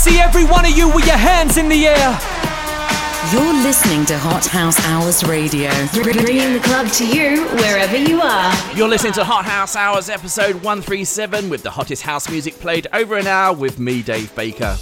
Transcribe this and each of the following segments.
see every one of you with your hands in the air. You're listening to Hot House Hours Radio, bringing the club to you wherever you are. You're listening to Hot House Hours episode 137 with the hottest house music played over an hour with me, Dave Baker.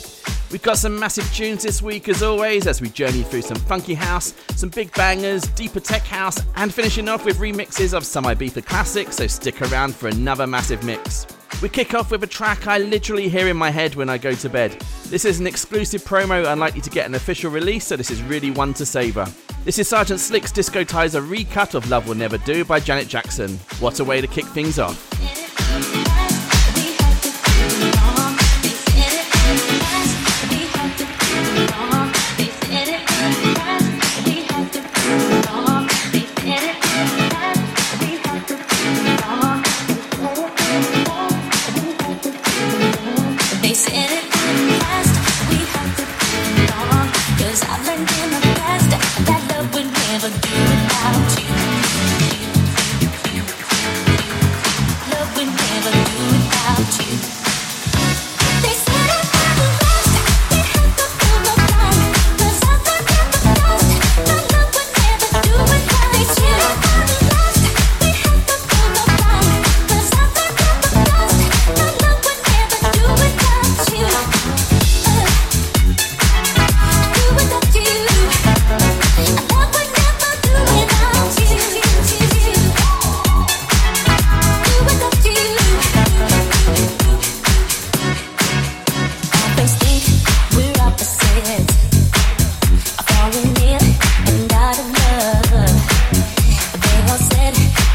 We've got some massive tunes this week, as always, as we journey through some funky house, some big bangers, deeper tech house, and finishing off with remixes of some Ibiza classics, so stick around for another massive mix. We kick off with a track I literally hear in my head when I go to bed. This is an exclusive promo unlikely to get an official release, so this is really one to savour. This is Sergeant Slick's disco Discotizer recut of Love Will Never Do by Janet Jackson. What a way to kick things off. it.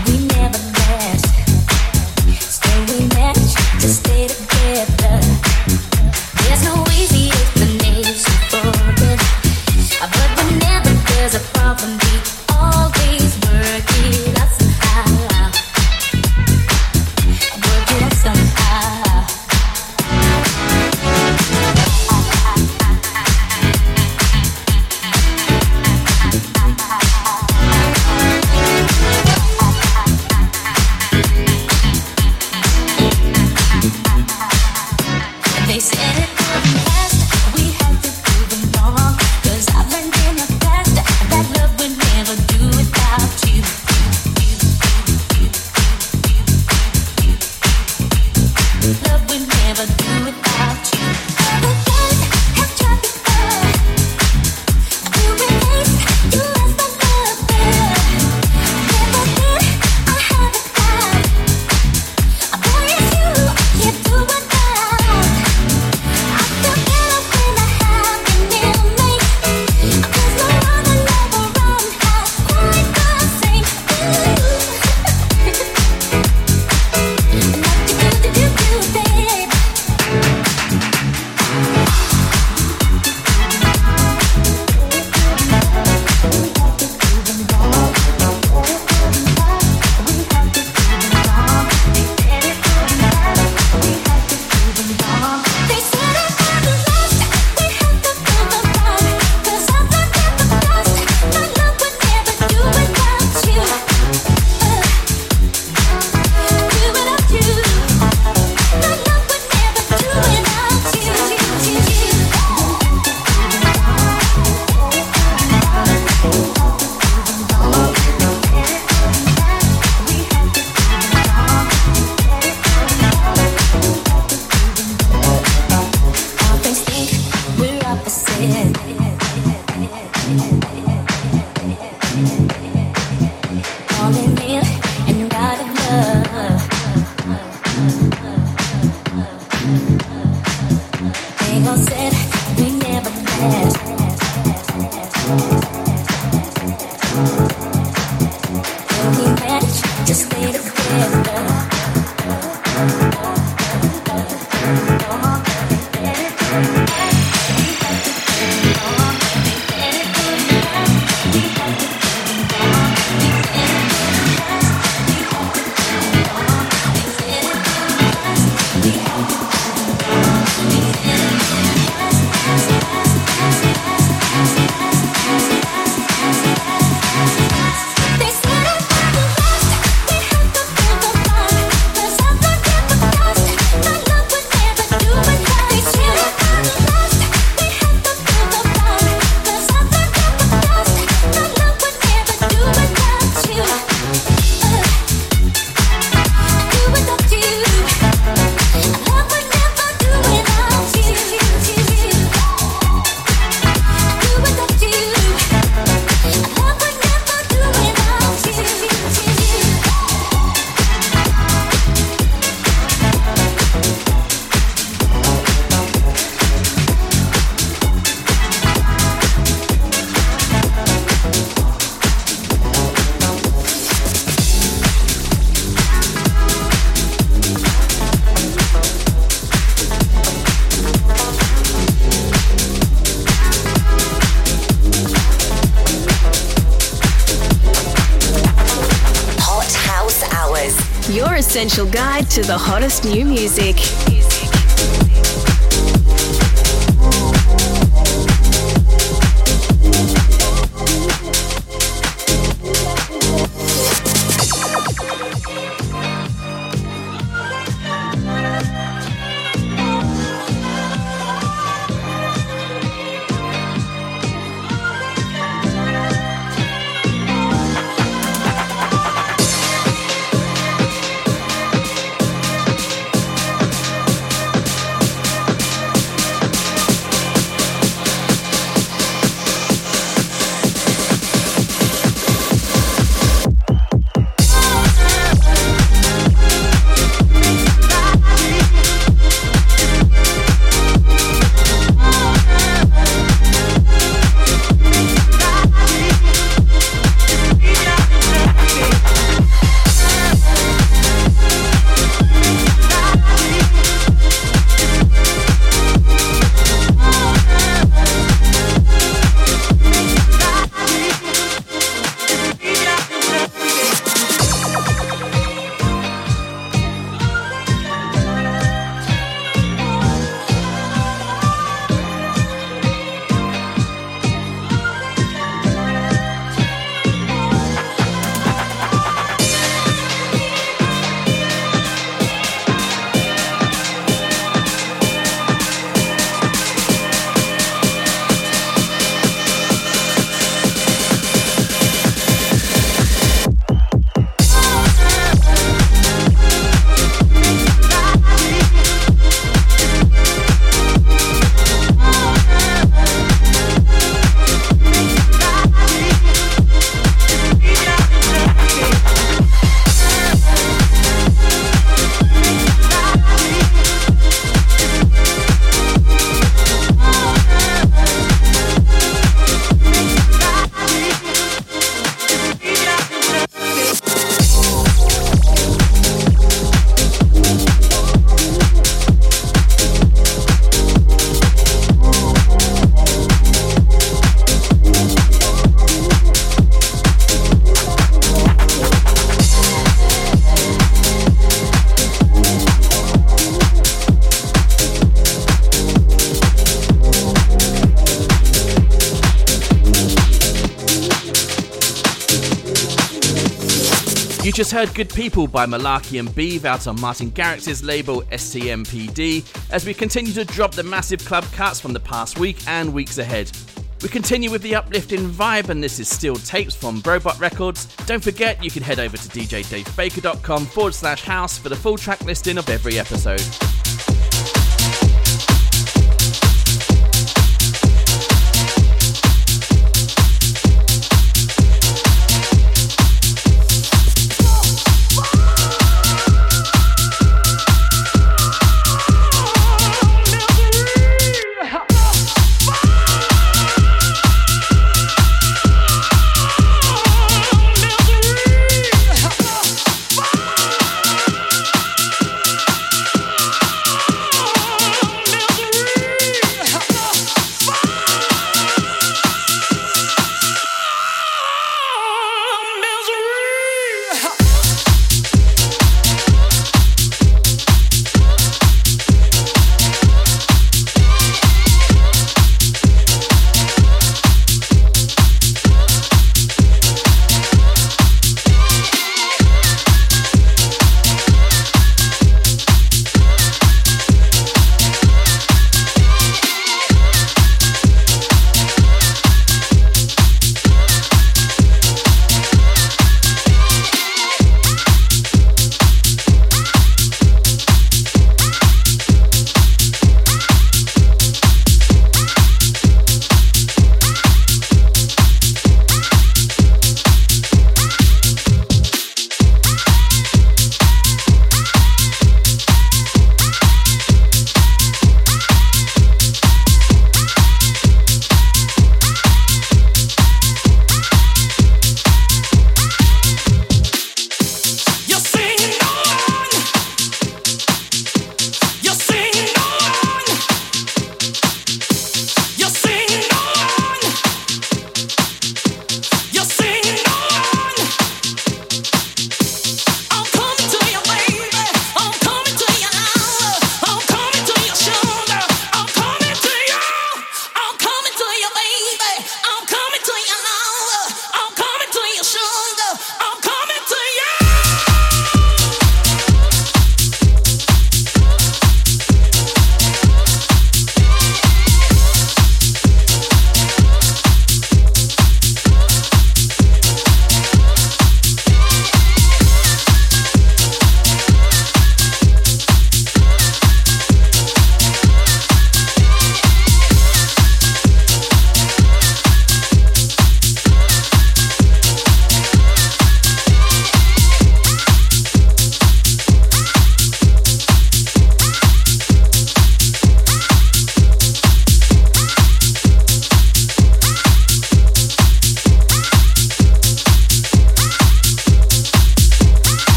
Essential guide to the hottest new music. Just heard Good People by Malarkey and Beeve out on Martin Garrix's label STMPD as we continue to drop the massive club cuts from the past week and weeks ahead. We continue with the uplifting vibe, and this is still tapes from Brobot Records. Don't forget, you can head over to djdavebaker.com forward slash house for the full track listing of every episode.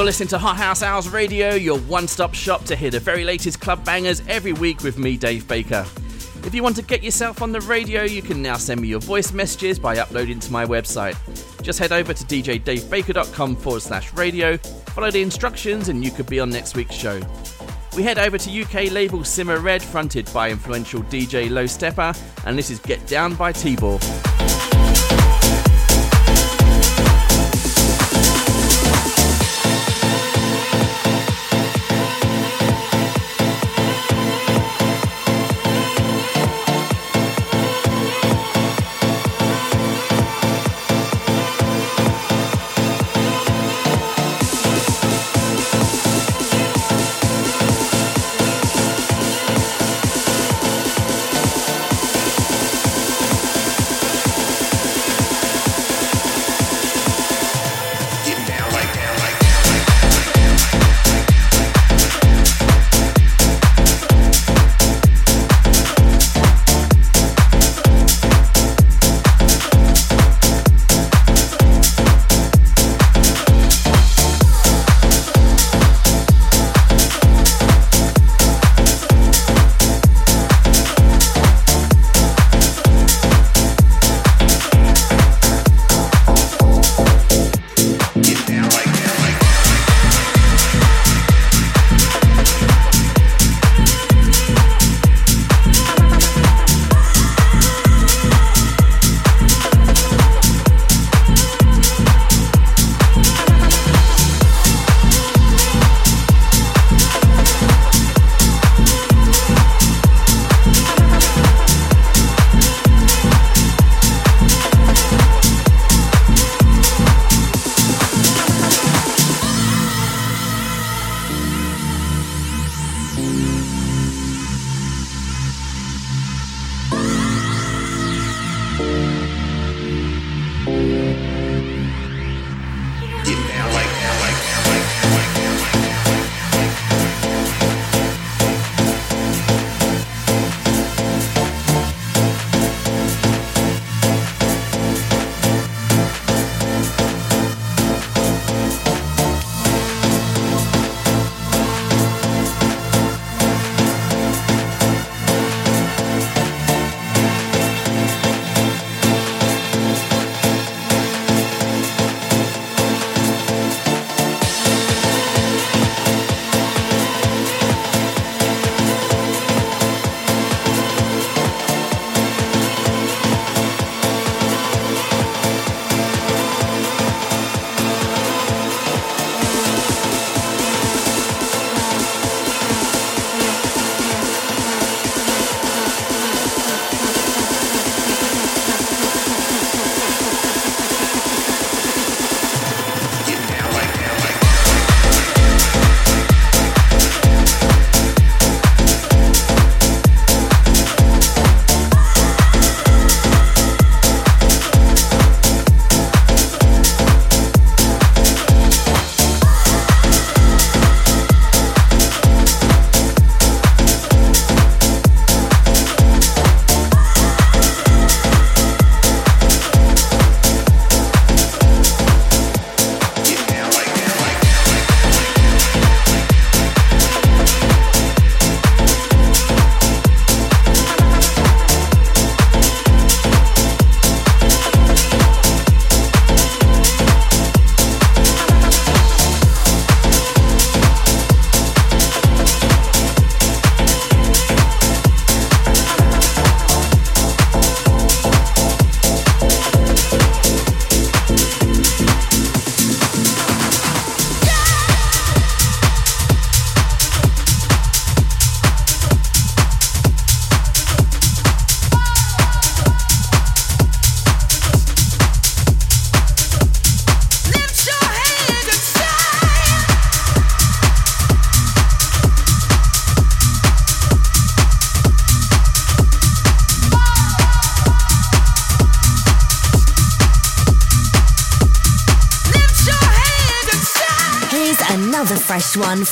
You're listening to Hot House Hours Radio, your one stop shop to hear the very latest club bangers every week with me, Dave Baker. If you want to get yourself on the radio, you can now send me your voice messages by uploading to my website. Just head over to djdavebaker.com forward slash radio, follow the instructions, and you could be on next week's show. We head over to UK label Simma Red, fronted by influential DJ Low Steppa, and this is Get Down by T-Ball.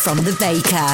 From the baker.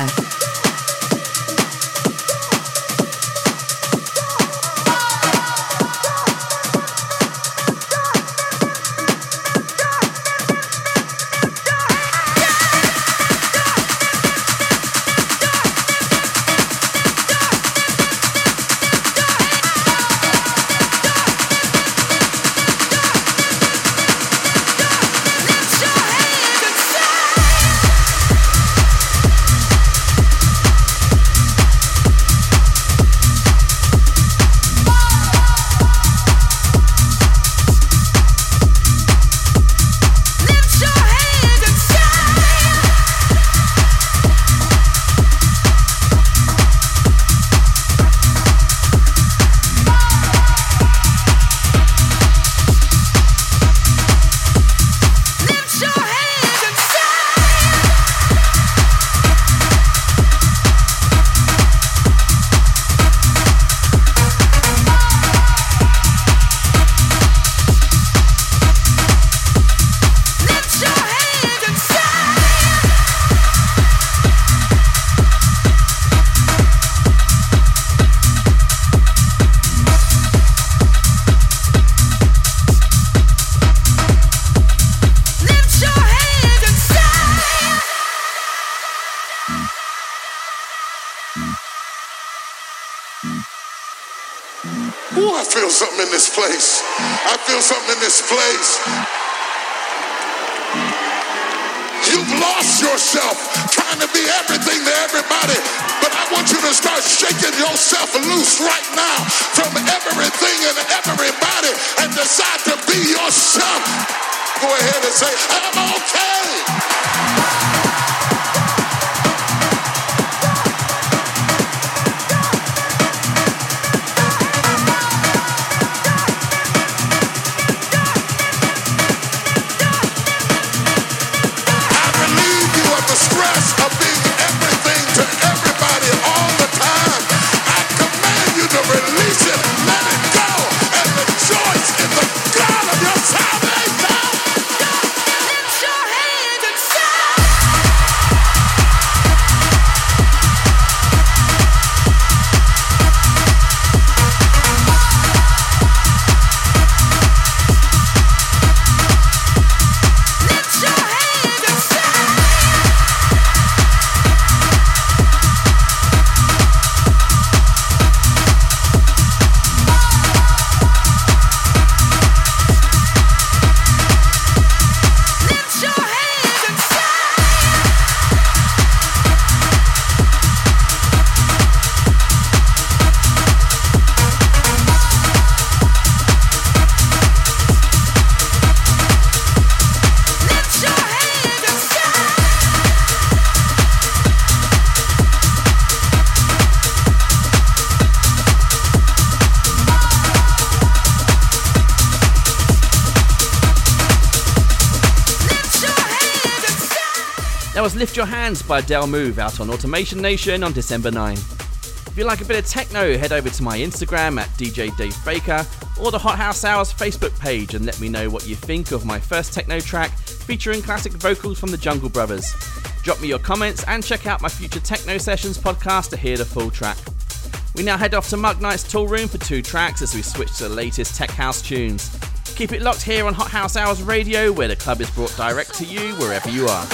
Your Hands by Del Move out on Automation Nation on December 9. If you like a bit of techno, head over to my Instagram at DJ Dave Baker or the Hot House Hours Facebook page and let me know what you think of my first techno track featuring classic vocals from the Jungle Brothers. Drop me your comments and check out my future Techno Sessions podcast to hear the full track. We now head off to Mark Knight's Toolroom for two tracks as we switch to the latest tech house tunes. Keep it locked here on Hot House Hours Radio, where the club is brought direct to you wherever you are.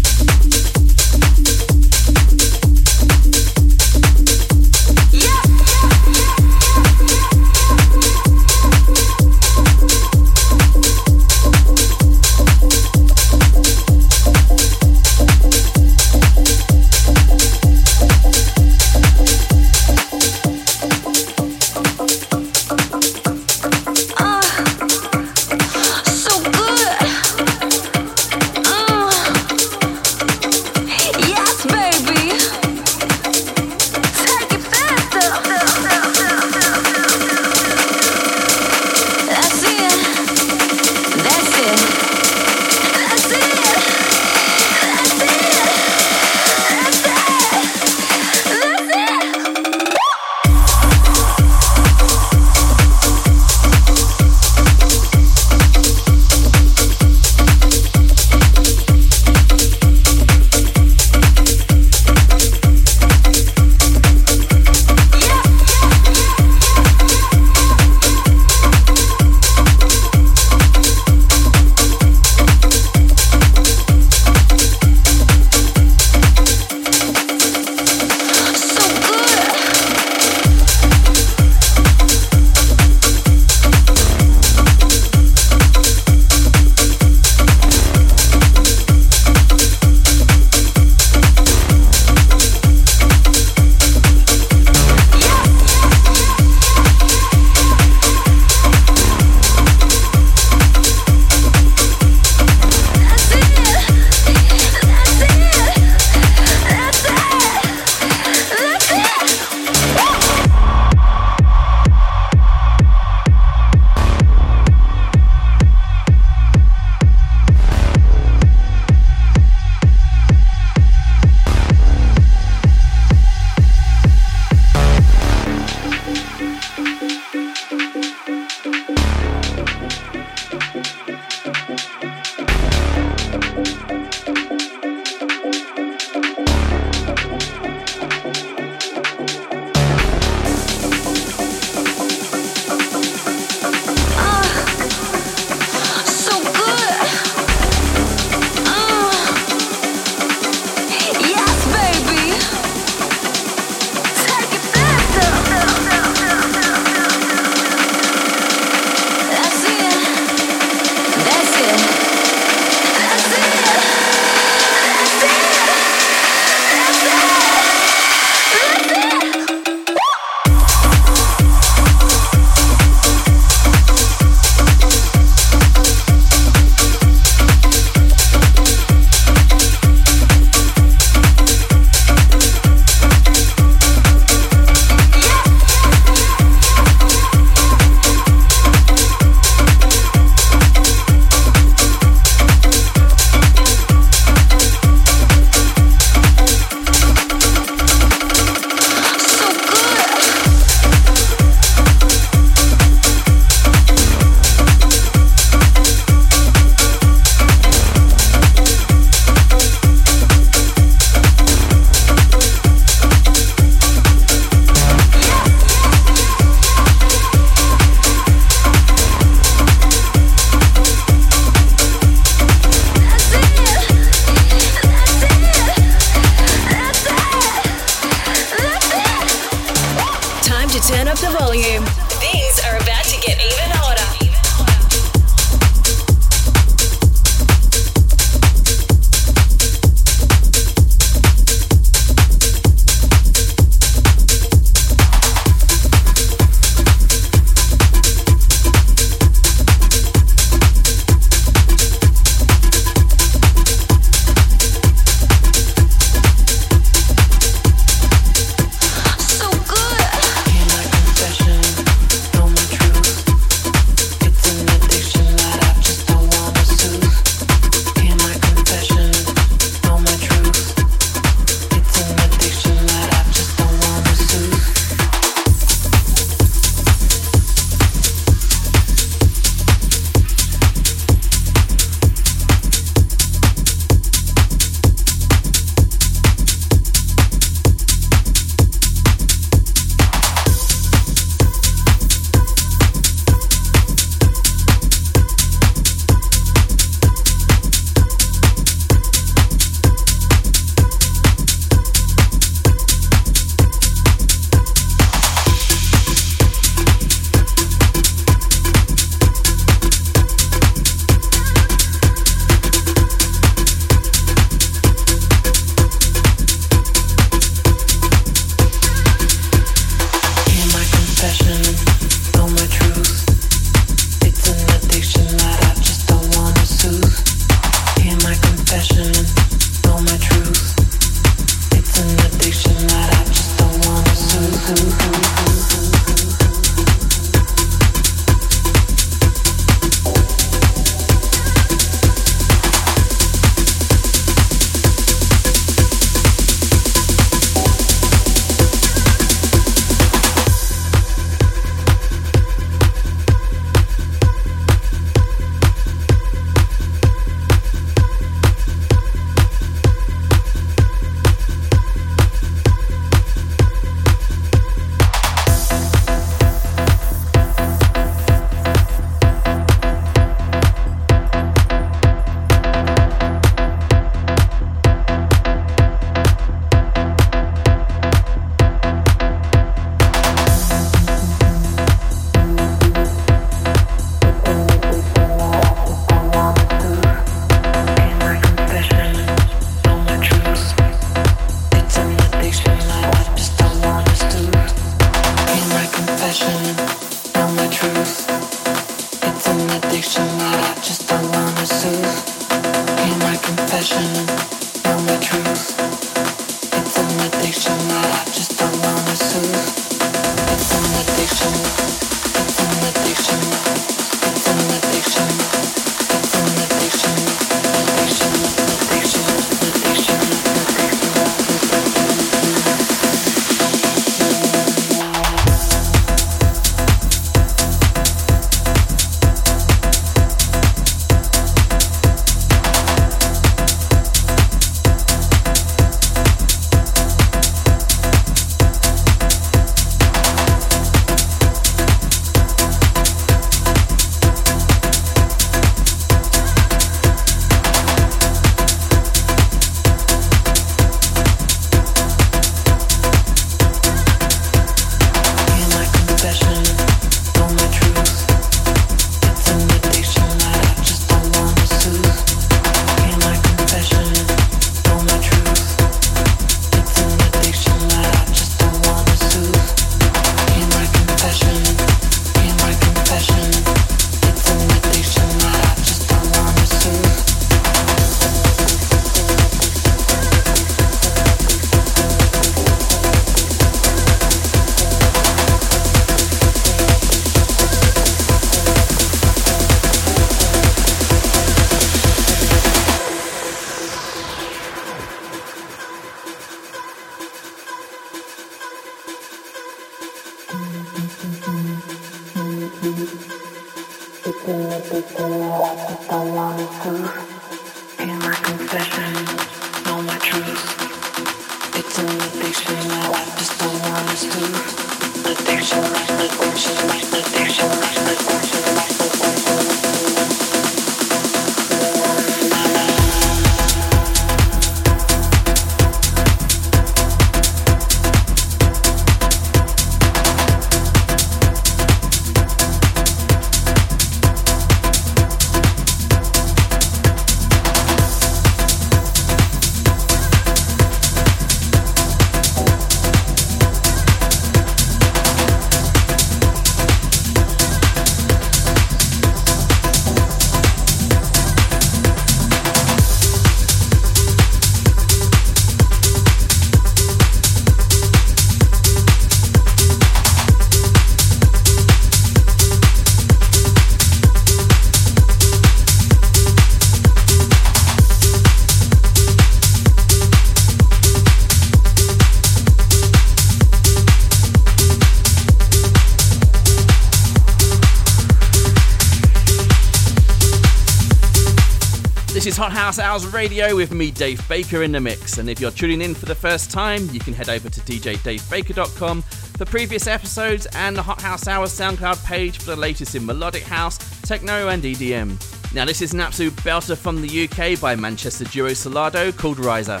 Hot House Hours Radio with me, Dave Baker, in the mix. And if you're tuning in for the first time, you can head over to djdavebaker.com for previous episodes and the Hot House Hours SoundCloud page for the latest in melodic house, techno, and EDM. Now, this is an absolute belter from the UK by Manchester duo Solardo called Riser.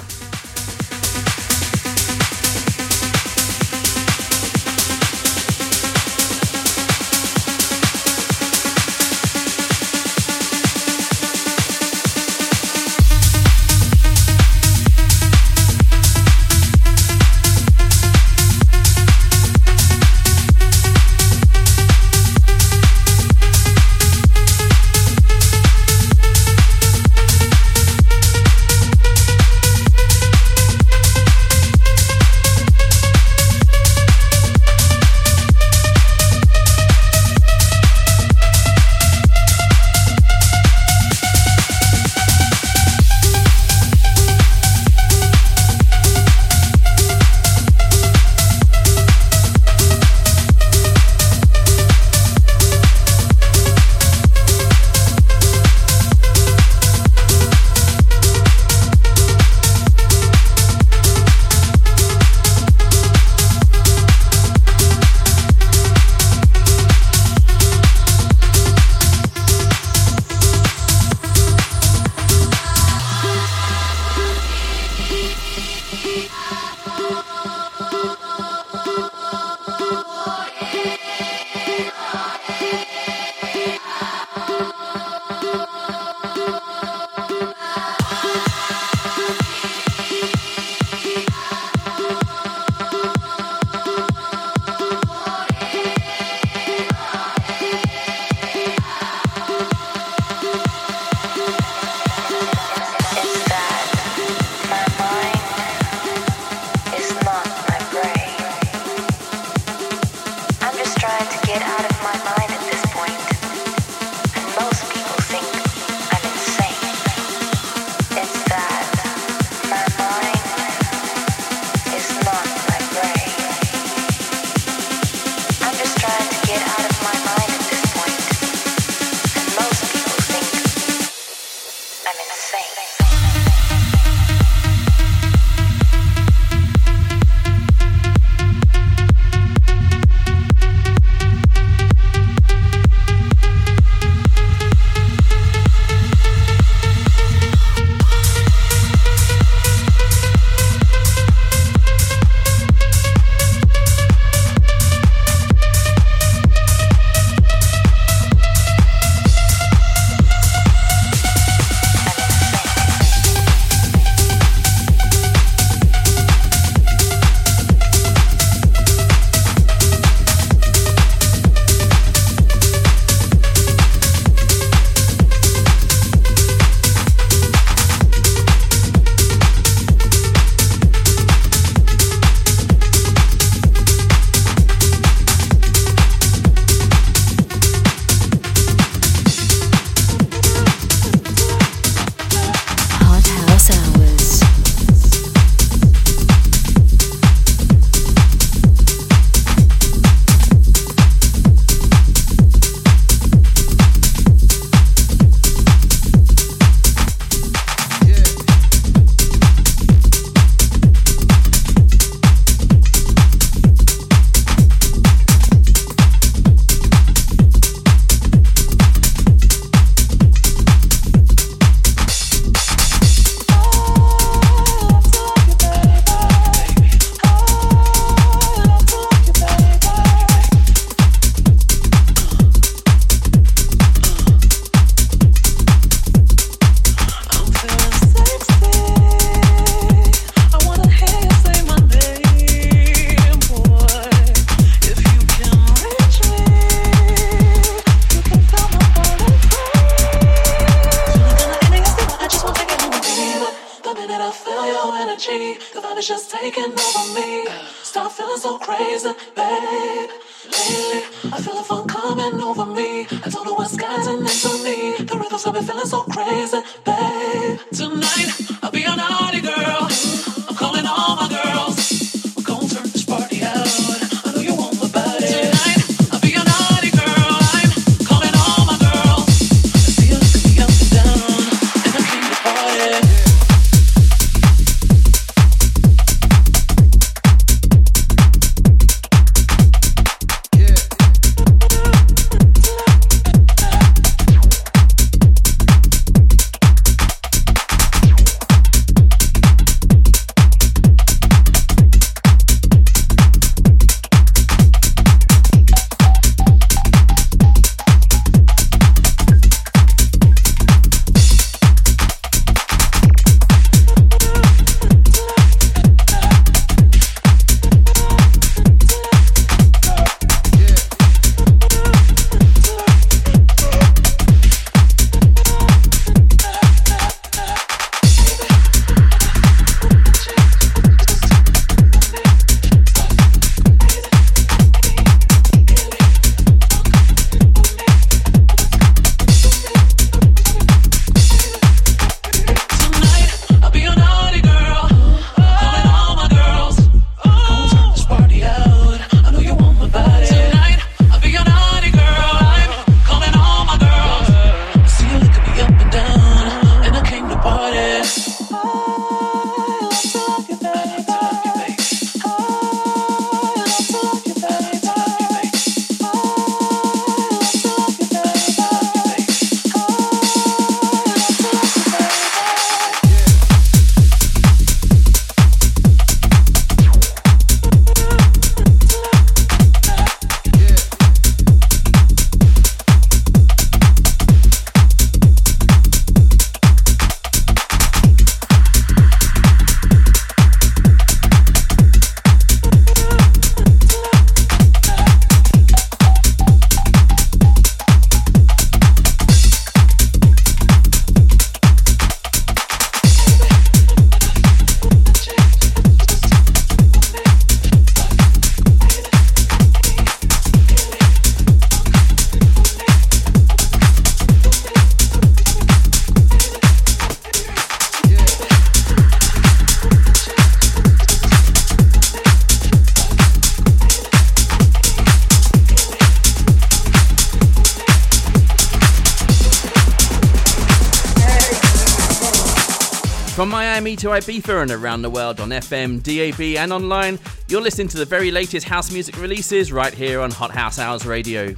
From Miami to Ibiza and around the world on FM, DAB, and online, you're listening to the very latest house music releases right here on Hot House Hours Radio.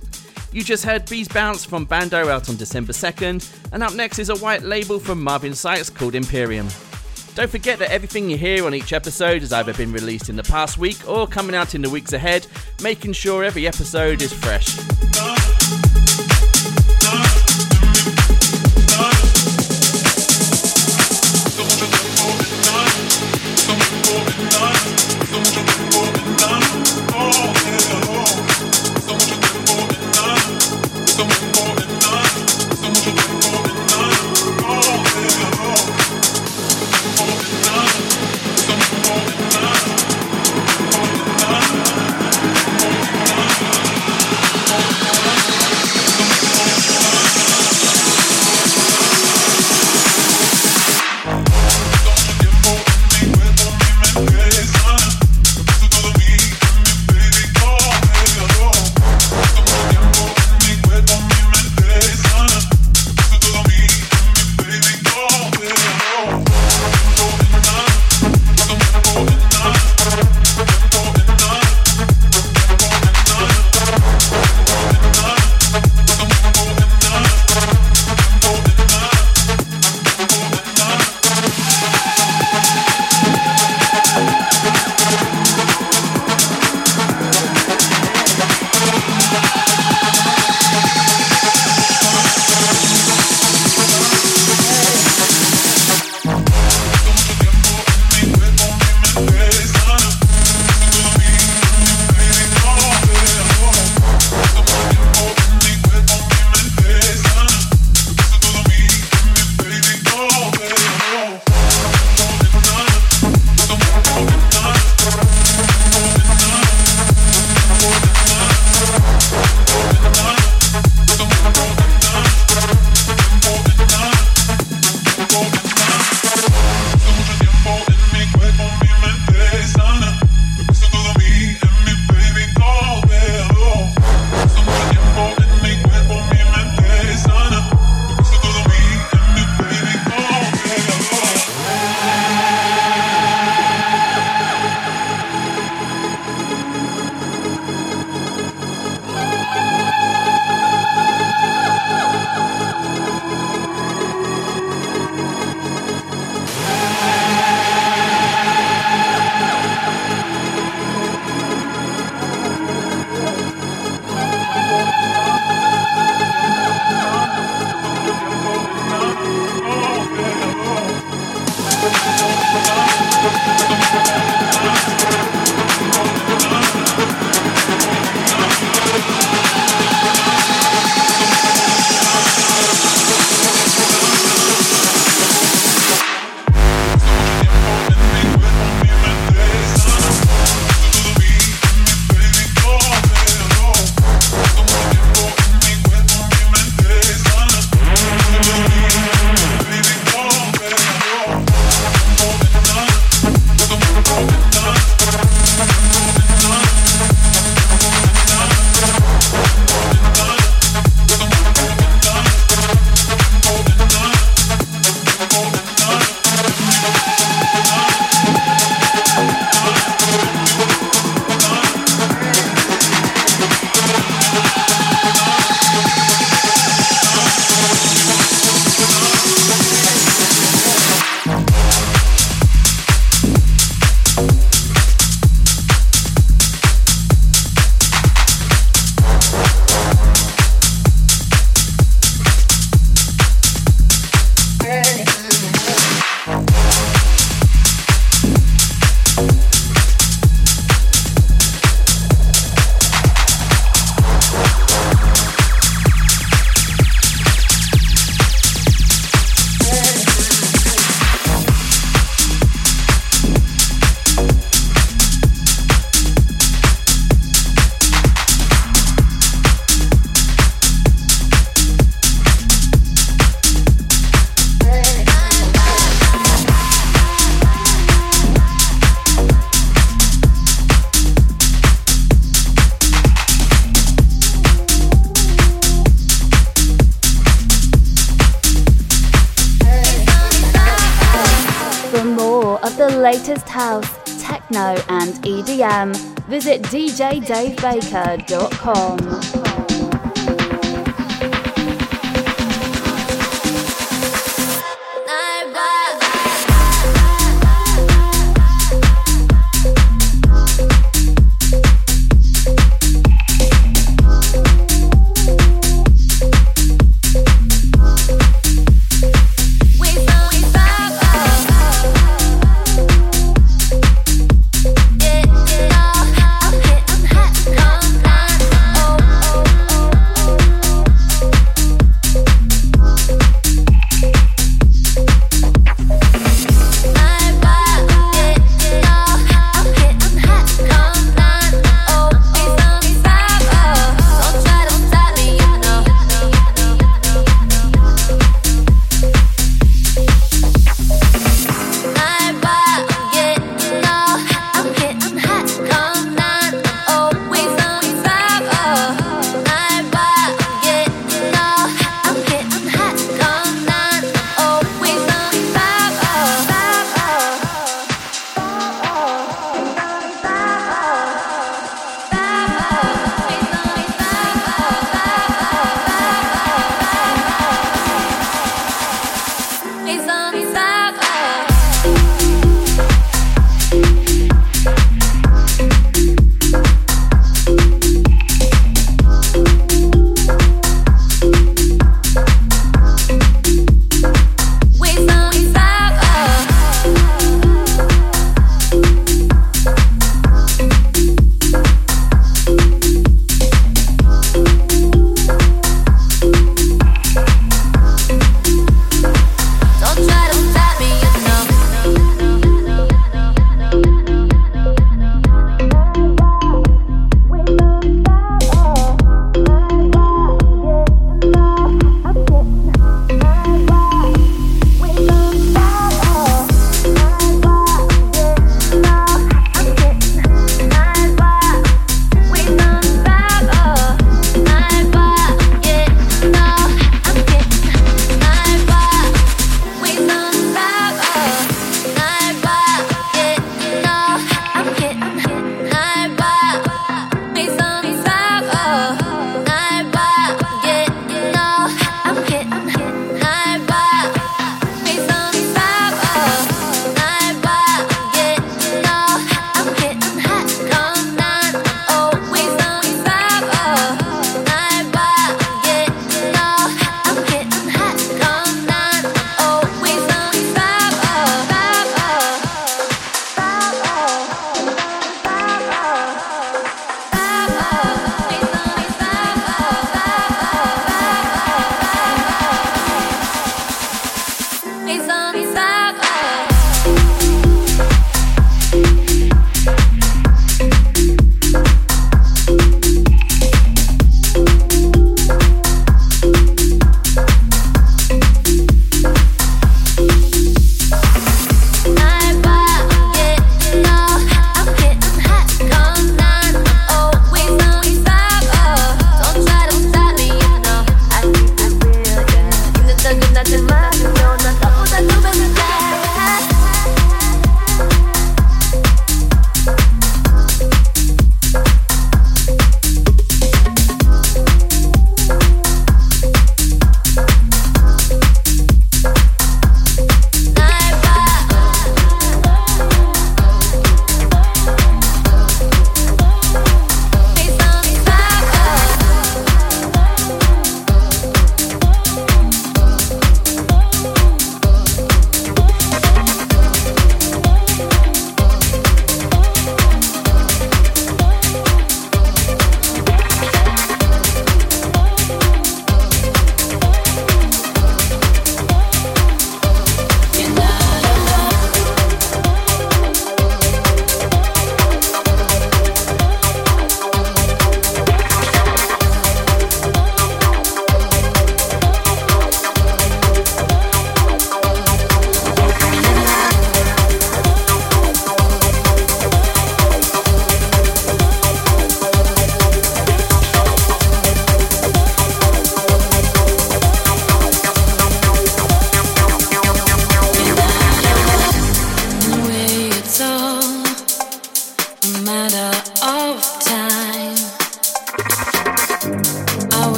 You just heard Bees Bounce from Bando out on December 2nd, and up next is a white label from Marvin Sykes called Imperium. Don't forget that everything you hear on each episode has either been released in the past week or coming out in the weeks ahead, making sure every episode is fresh. come on. Visit djdavebaker.com.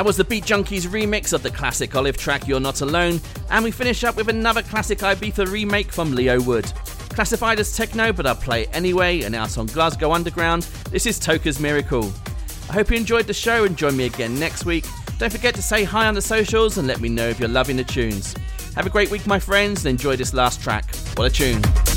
That was the Beat Junkies remix of the classic Olive track You're Not Alone, and we finish up with another classic Ibiza remake from Leo Wood. Classified as techno, but I'll play it anyway, and out on Glasgow Underground, this is Toca's Miracle. I hope you enjoyed the show and join me again next week. Don't forget to say hi on the socials and let me know if you're loving the tunes. Have a great week, my friends, and enjoy this last track. What a tune!